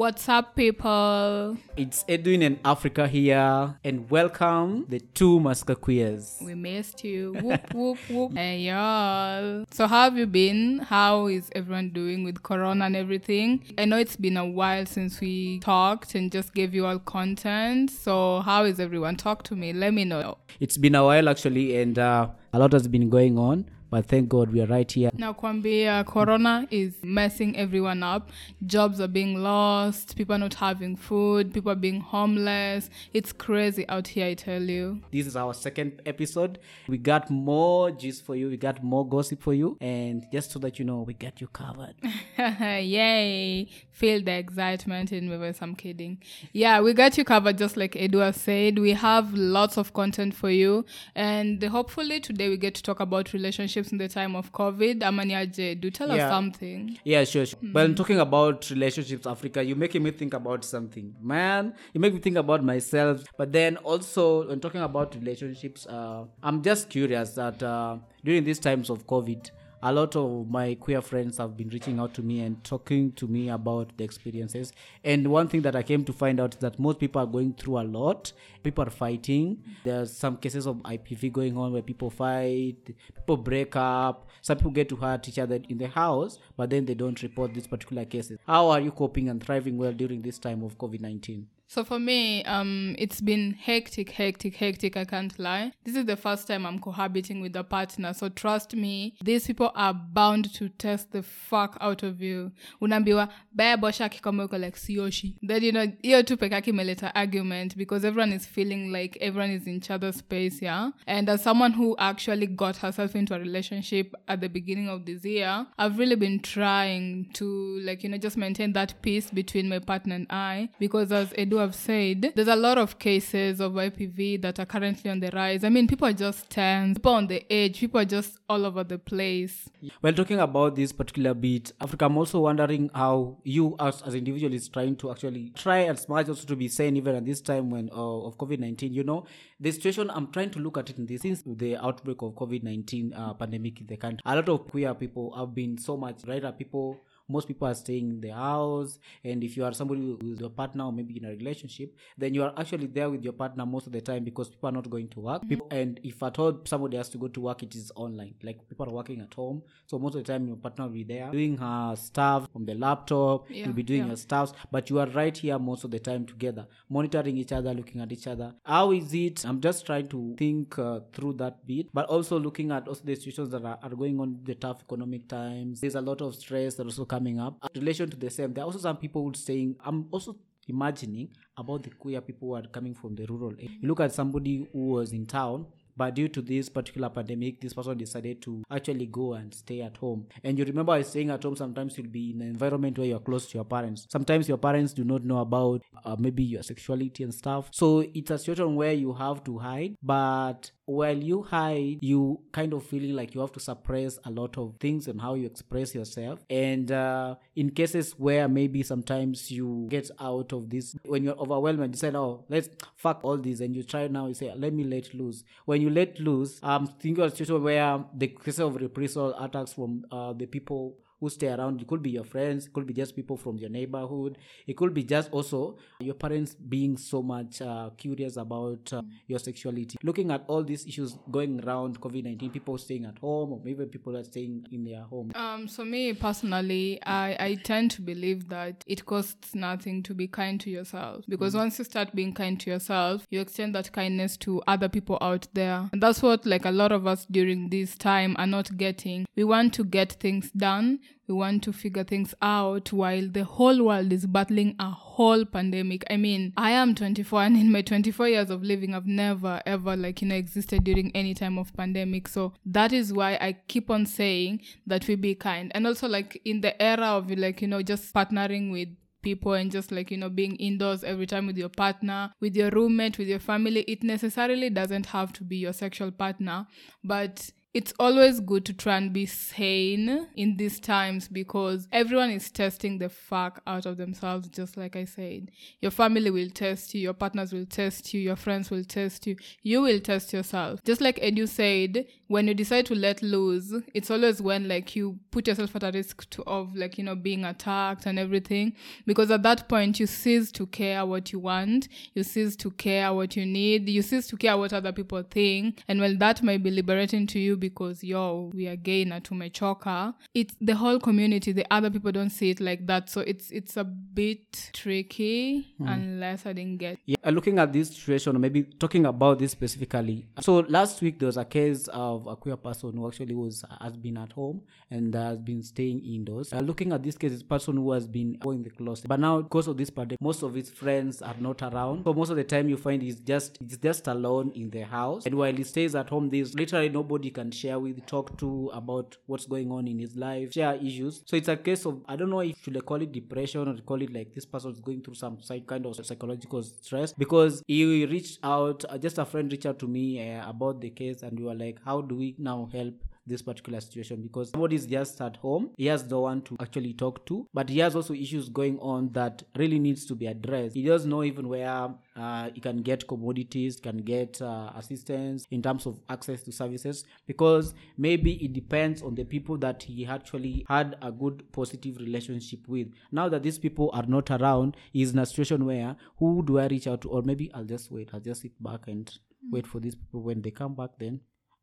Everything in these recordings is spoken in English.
What's up, people? It's Edwin and Africa here, and welcome the two Maska Queers. We missed you. whoop, whoop, whoop. Hey, y'all. So, how have you been? How is everyone doing with Corona and everything? I know it's been a while since we talked and just gave you all content. So, how is everyone? Talk to me. Let me know. It's been a while actually, and uh, a lot has been going on. But thank God we are right here. Now, Kwambia, Corona is messing everyone up. Jobs are being lost. People are not having food. People are being homeless. It's crazy out here, I tell you. This is our second episode. We got more gist for you. We got more gossip for you. And just so that you know, we got you covered. Yay. Feel the excitement in me voice. I'm kidding. Yeah, we got you covered just like Edward said. We have lots of content for you. And hopefully today we get to talk about relationships in the time of COVID. Amaniaje, do tell Yeah. us something. Yeah, sure. sure. But talking about relationships, Africa, you're making me think about something. Man, you make me think about myself. But then also, when talking about relationships, uh, I'm just curious that uh, during these times of COVID, a lot of my queer friends have been reaching out to me and talking to me about the experiences. And one thing that I came to find out is that most people are going through a lot. People are fighting. There's some cases of IPV going on where people fight, people break up, some people get to hurt each other in the house, but then they don't report these particular cases. How are you coping and thriving well during this time of COVID 19? So for me, um, it's been hectic, hectic, hectic. I can't lie. This is the first time I'm cohabiting with a partner. So trust me, these people are bound to test the fuck out of you. Unaambiwa baya bosha kikoma uko like sioshi. Then you know hiyo tu peke yake argument because everyone is feeling like everyone is in each other's space, yeah. And as someone who actually got herself into a relationship at the beginning of this year, I've really been trying to like you know just maintain that peace between my partner and I because as Edu have said, there's a lot of cases of IPV that are currently on the rise. I mean, people are just tense, people on the edge, people are just all over the place. Well, talking about this particular bit, Africa, I'm also wondering how you, as as individual, is trying to actually try as much also to be sane even at this time when uh, of COVID nineteen. You know, the situation. I'm trying to look at it in this since the outbreak of COVID nineteen uh, pandemic in the country. A lot of queer people have been so much right. People most people are staying in the house and if you are somebody with your partner or maybe in a relationship then you are actually there with your partner most of the time because people are not going to work. People, and if at all somebody has to go to work it is online. Like people are working at home. So most of the time your partner will be there doing her stuff on the laptop. Yeah, you'll be doing yeah. your stuff but you are right here most of the time together monitoring each other looking at each other. How is it? I'm just trying to think uh, through that bit but also looking at also the situations that are, are going on the tough economic times. There's a lot of stress that also coming up in relation to the same there are also some people saying i'm also imagining about the queer people who are coming from the rural you look at somebody who was in town but due to this particular pandemic, this person decided to actually go and stay at home. And you remember, I staying at home. Sometimes you'll be in an environment where you're close to your parents. Sometimes your parents do not know about uh, maybe your sexuality and stuff. So it's a situation where you have to hide. But while you hide, you kind of feeling like you have to suppress a lot of things and how you express yourself. And uh, in cases where maybe sometimes you get out of this, when you're overwhelmed and you say, "Oh, let's fuck all this," and you try now, you say, "Let me let loose." When you let loose, I'm thinking of a situation where the cases of reprisal attacks from uh, the people who stay around. It could be your friends, it could be just people from your neighborhood, it could be just also your parents being so much uh, curious about uh, your sexuality. Looking at all these issues going around COVID 19, people staying at home, or maybe people are staying in their home. Um, so me personally, I, I tend to believe that it costs nothing to be kind to yourself because once you start being kind to yourself, you extend that kindness to other people out there, and that's what like a lot of us during this time are not getting. We want to get things done. We want to figure things out while the whole world is battling a whole pandemic. I mean, I am 24 and in my 24 years of living, I've never ever like, you know, existed during any time of pandemic. So that is why I keep on saying that we be kind. And also like in the era of like, you know, just partnering with people and just like you know being indoors every time with your partner with your roommate with your family it necessarily doesn't have to be your sexual partner but it's always good to try and be sane in these times because everyone is testing the fuck out of themselves, just like I said. Your family will test you, your partners will test you, your friends will test you, you will test yourself. Just like Edu said, when you decide to let loose, it's always when like you put yourself at a risk to, of like, you know, being attacked and everything. Because at that point you cease to care what you want, you cease to care what you need, you cease to care what other people think. And while that might be liberating to you because yo, we are gay na tumechoka, it's the whole community, the other people don't see it like that. So it's it's a bit tricky unless I didn't get Yeah, uh, looking at this situation, maybe talking about this specifically. So last week there was a case of a queer person who actually was has been at home and has been staying indoors. Uh, looking at this case, this person who has been going the closet, but now because of this pandemic, most of his friends are not around. So most of the time, you find he's just he's just alone in the house, and while he stays at home, there's literally nobody can share with, talk to about what's going on in his life, share issues. So it's a case of I don't know if should I call it depression or call it like this person is going through some psych kind of psychological stress because he reached out, uh, just a friend reached out to me uh, about the case, and we were like, how do we now help? This particular situation because somebody's just at home. He has no one to actually talk to but he has also issues going on that really needs to be addressed. He doesn't know even where uh, he can get commodities can get uh, assistance in terms of access to services because maybe it depends on the people that he actually had a good positive relationship with. Now that these people are not around he's in a situation where who do i reach out to? Or maybe i'll just wait. I'll just sit back and wait for these people when they come back then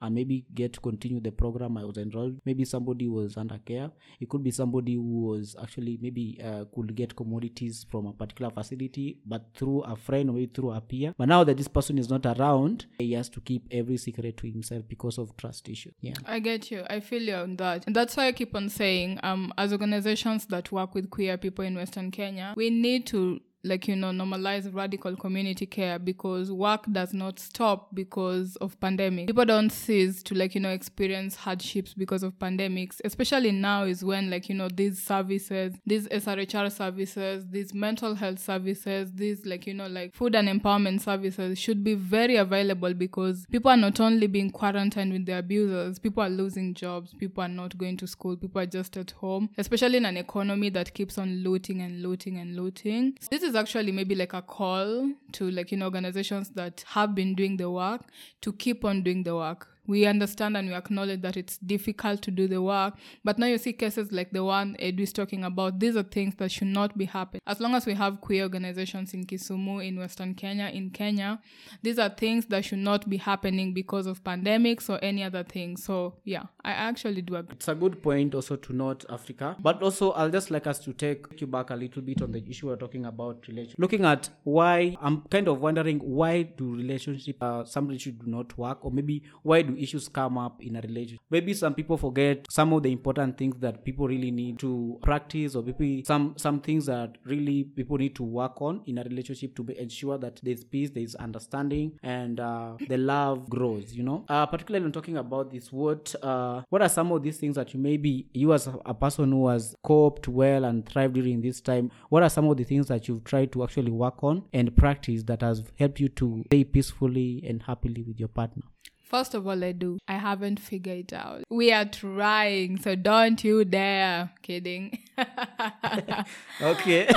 and maybe get to continue the program I was enrolled. Maybe somebody was under care. It could be somebody who was actually maybe uh, could get commodities from a particular facility, but through a friend or maybe through a peer. But now that this person is not around, he has to keep every secret to himself because of trust issue. Yeah. I get you. I feel you on that. And that's why I keep on saying, um, as organizations that work with queer people in Western Kenya, we need to like you know normalize radical community care because work does not stop because of pandemic. People don't cease to like you know experience hardships because of pandemics especially now is when like you know these services these srhr services these mental health services these like you know like food and empowerment services should be very available because people are not only being quarantined with their abusers people are losing jobs people are not going to school people are just at home especially in an economy that keeps on looting and looting and looting. This is actually maybe like a call to like you know organizations that have been doing the work to keep on doing the work we understand and we acknowledge that it's difficult to do the work but now you see cases like the one edu is talking about these are things that should not be happening as long as we have queer organizations in kisumu in western kenya in kenya these are things that should not be happening because of pandemics or any other thing so yeah i actually do agree It's a good point also to note Africa, but also I'll just like us to take you back a little bit on the issue we're talking about relation. Looking at why I'm kind of wondering why do relationship uh, some relationship do not work, or maybe why do issues come up in a relationship? Maybe some people forget some of the important things that people really need to practice, or maybe some some things that really people need to work on in a relationship to be, ensure that there's peace, there's understanding, and uh, the love grows. You know, uh, particularly when talking about this, what uh, what are some of these things that you maybe you as a, a person who has coped well and thrived during this time? What are some of the things that you've tried to actually work on and practice that has helped you to stay peacefully and happily with your partner? First of all, I do. I haven't figured it out. We are trying, so don't you dare. Kidding. Okay.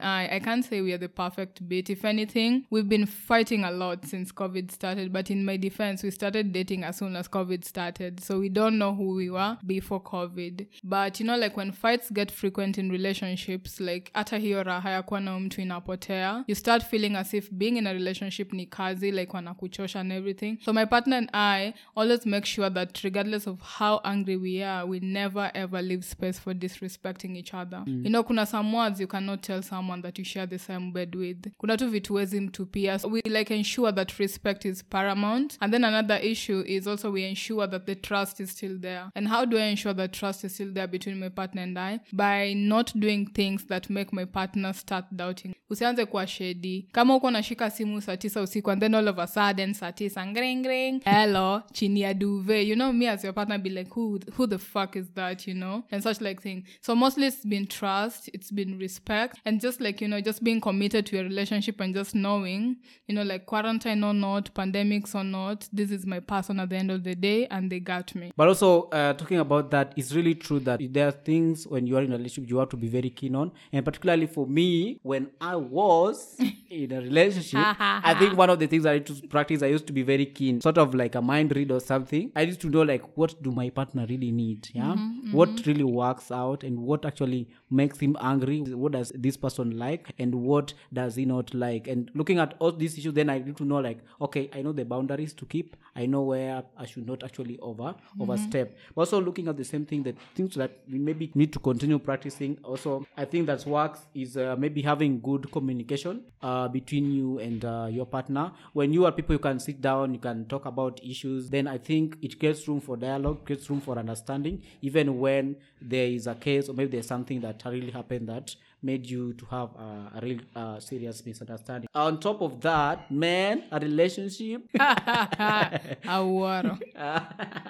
I, I can't say we are the perfect bit. If anything, we've been fighting a lot since COVID started. But in my defense, we started dating as soon as COVID started. So we don't know who we were before COVID. But you know, like when fights get frequent in relationships, like hata hiyo raha ya kuwa na mtu inapotea, you start feeling as if being in a relationship ni kazi, like wanakuchosha and everything. So my partner and I always make sure that regardless of how angry we are, we never ever leave space for disrespecting each other. You know, kuna some words you cannot tell someone that you share the same bed with. Kuna tu vitu huwezi mtupia. So we like ensure that respect is paramount. And then another issue is also we ensure that the trust is still there. And how do I ensure that trust is still there between my partner and I? By not doing things that make my partner start doubting. usianze kuwa shedi kama uko nashika simu saa tisa usiku and then all of a sudden saa tisa ngring ngring hello chini ya duve. You know me as your partner be like who, who the fuck is that you know? And such like thing. So mostly it's been trust it's been respect and just like you know just being committed to your relationship and just knowing you know like quarantine or not pandemics or not this is my person at the end of the day and they got me. But also, uh, talking about that, it's really true that there are things when you are in a relationship you have to be very keen on. And particularly for me, when I was in a relationship, I think one of the things I need to practice, I used to be very keen, sort of like a mind read or something. I used to know like what do my partner really need, yeah, what really works out, and what actually makes him angry. What does this person like, and what does he not like? And looking at all these issues, then I need to know like, okay, I know the boundaries to keep. I know where I should not actually over overstep. Also looking at the same thing, that things that we maybe need to continue practicing. Also, I think that works is uh, maybe having good communication uh, between you and uh, your partner. When you are people, you can sit down, you can talk about issues. Then I think it creates room for dialogue, creates room for understanding, even when there is a case or maybe there's something that really happened that made you to have uh, a real uh, serious misunderstanding. On top of that, man, a relationship.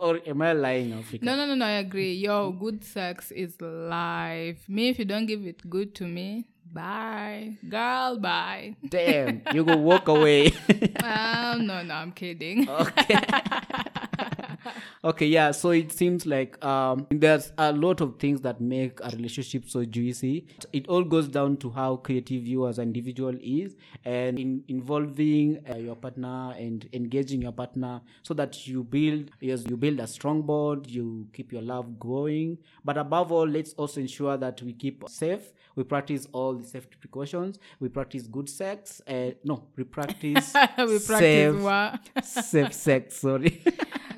Or am I lying, Africa? No, no, no, no, I agree. Yo, good sex is life. Me, if you don't give it good to me, bye. Girl, bye. Damn, you go walk away. um, no, no, I'm kidding. okay. okay, yeah. So it seems like um, there's a lot of things that make a relationship so juicy. It all goes down to how creative you as an individual is, and in involving uh, your partner and engaging your partner, so that you build yes, you build a strong bond. You keep your love growing. but above all, let's also ensure that we keep safe. We practice all the safety precautions. We practice good sex. Uh, no, we practice we practice safe, safe sex. Sorry.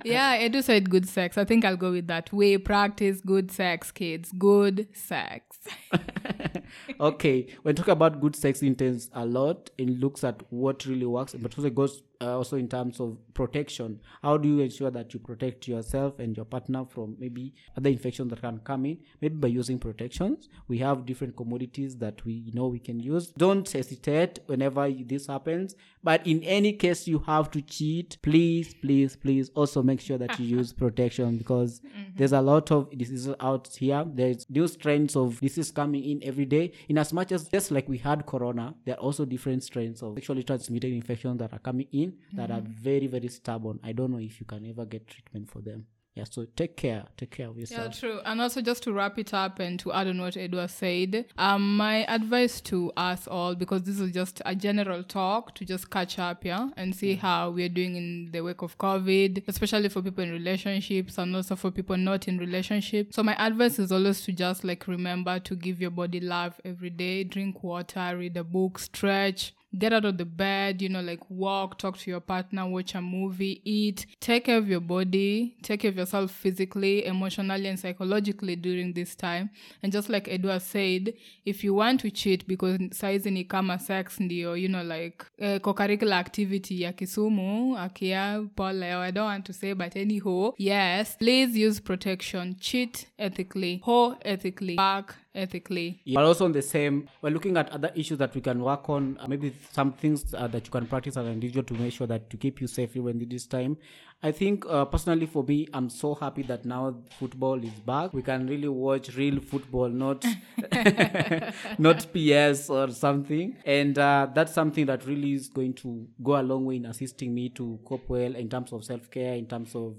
Yeah, Edu said good sex. I think I'll go with that. We practice good sex, kids. Good sex. okay, when talking about good sex, intends a lot and looks at what really works, but also goes uh, also in terms of protection. How do you ensure that you protect yourself and your partner from maybe other infections that can come in? Maybe by using protections. We have different commodities that we know we can use. Don't hesitate whenever this happens. But in any case you have to cheat, please, please, please also make sure that you use protection because there's a lot of diseases out here. There's new strains of disease coming in every day. In as much as just like we had corona, there are also different strains of sexually transmitted infections that are coming in that are mm. very, very stubborn. I don't know if you can ever get treatment for them. Yeah, so take care. Take care of yourself. Yeah, true. And also, just to wrap it up and to add on what Edward said, um, my advice to us all, because this is just a general talk to just catch up, yeah, and see how we're doing in the wake of COVID, especially for people in relationships and also for people not in relationships. So my advice is always to just like remember to give your body love every day, drink water, read a book, stretch, get out of the bed, you know, like walk, talk to your partner, watch a movie, eat, take care of your body, take care of yourself physically, emotionally, and psychologically during this time. And just like Edward said, if you want to cheat because saizi ni kama sex ndio, you know, like uh, co-curricular activity ya Kisumu, akia pole, I don't want to say, but anyhow, yes, please use protection, cheat ethically, ho ethically, back ethically. Yeah. But also on the same, we're looking at other issues that we can work on. uh, maybe some things uh, that you can practice as an individual to make sure that to keep you safe even this time. I think uh, personally for me, I'm so happy that now football is back. We can really watch real football, not not PS or something. And uh, that's something that really is going to go a long way in assisting me to cope well in terms of self care, in terms of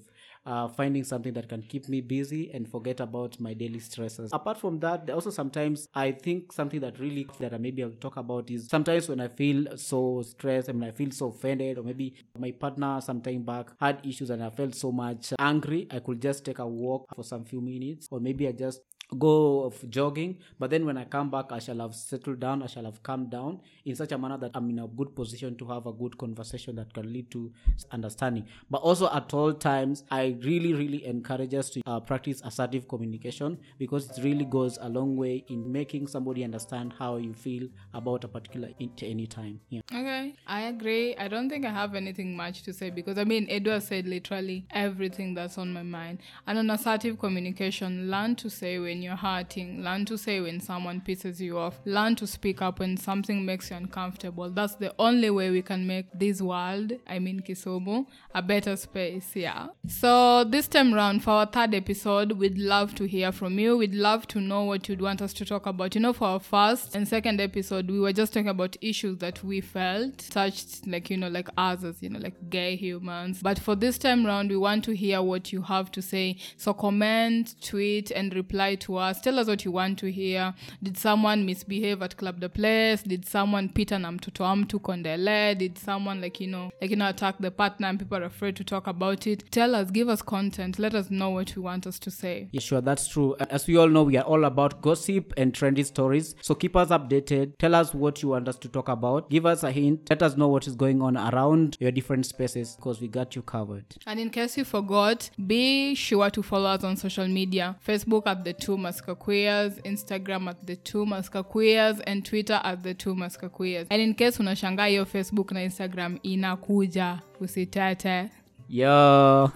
uh, finding something that can keep me busy and forget about my daily stresses. Apart from that, also sometimes I think something that really that I maybe I'll talk about is sometimes when I feel so stressed and when I feel so offended, or maybe my partner some time back had issues and I felt so much angry, I could just take a walk for some few minutes, or maybe I just go jogging but then when i come back i shall have settled down i shall have calmed down in such a manner that i'm in a good position to have a good conversation that can lead to understanding but also at all times i really really encourage us to uh, practice assertive communication because it really goes a long way in making somebody understand how you feel about a particular at any time yeah Okay, I agree. I don't think I have anything much to say because I mean, Edward said literally everything that's on my mind. And on assertive communication, learn to say when you're hurting. Learn to say when someone pisses you off. Learn to speak up when something makes you uncomfortable. That's the only way we can make this world, I mean Kisumu, a better space. Yeah. So this time round, for our third episode, we'd love to hear from you. We'd love to know what you'd want us to talk about. You know, for our first and second episode, we were just talking about issues that we felt touched, like, you know, like us as, you know, like gay humans. But for this time round, we want to hear what you have to say. So comment, tweet, and reply to us. Tell us what you want to hear. Did someone misbehave at Club the Place? Did someone pita na mtoto wa mtu kondele? Did someone like you know like you know attack the partner and people are afraid to talk about it? Tell us, give us content. Let us know what you want us to say. Yeah, sure, that's true. As we all know, we are all about gossip and trendy stories. So keep us updated. Tell us what you want us to talk about. Give us a hint. Let us know what is going on around your different spaces because we got you covered. And in case you forgot, be sure to follow us on social media Facebook at the two Maska Queers, Instagram at the two Maska Queers, and Twitter at the two Maska Queers. And in case unashangaa hiyo Facebook na Instagram inakuja, usitete. Yo.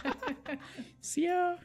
See ya.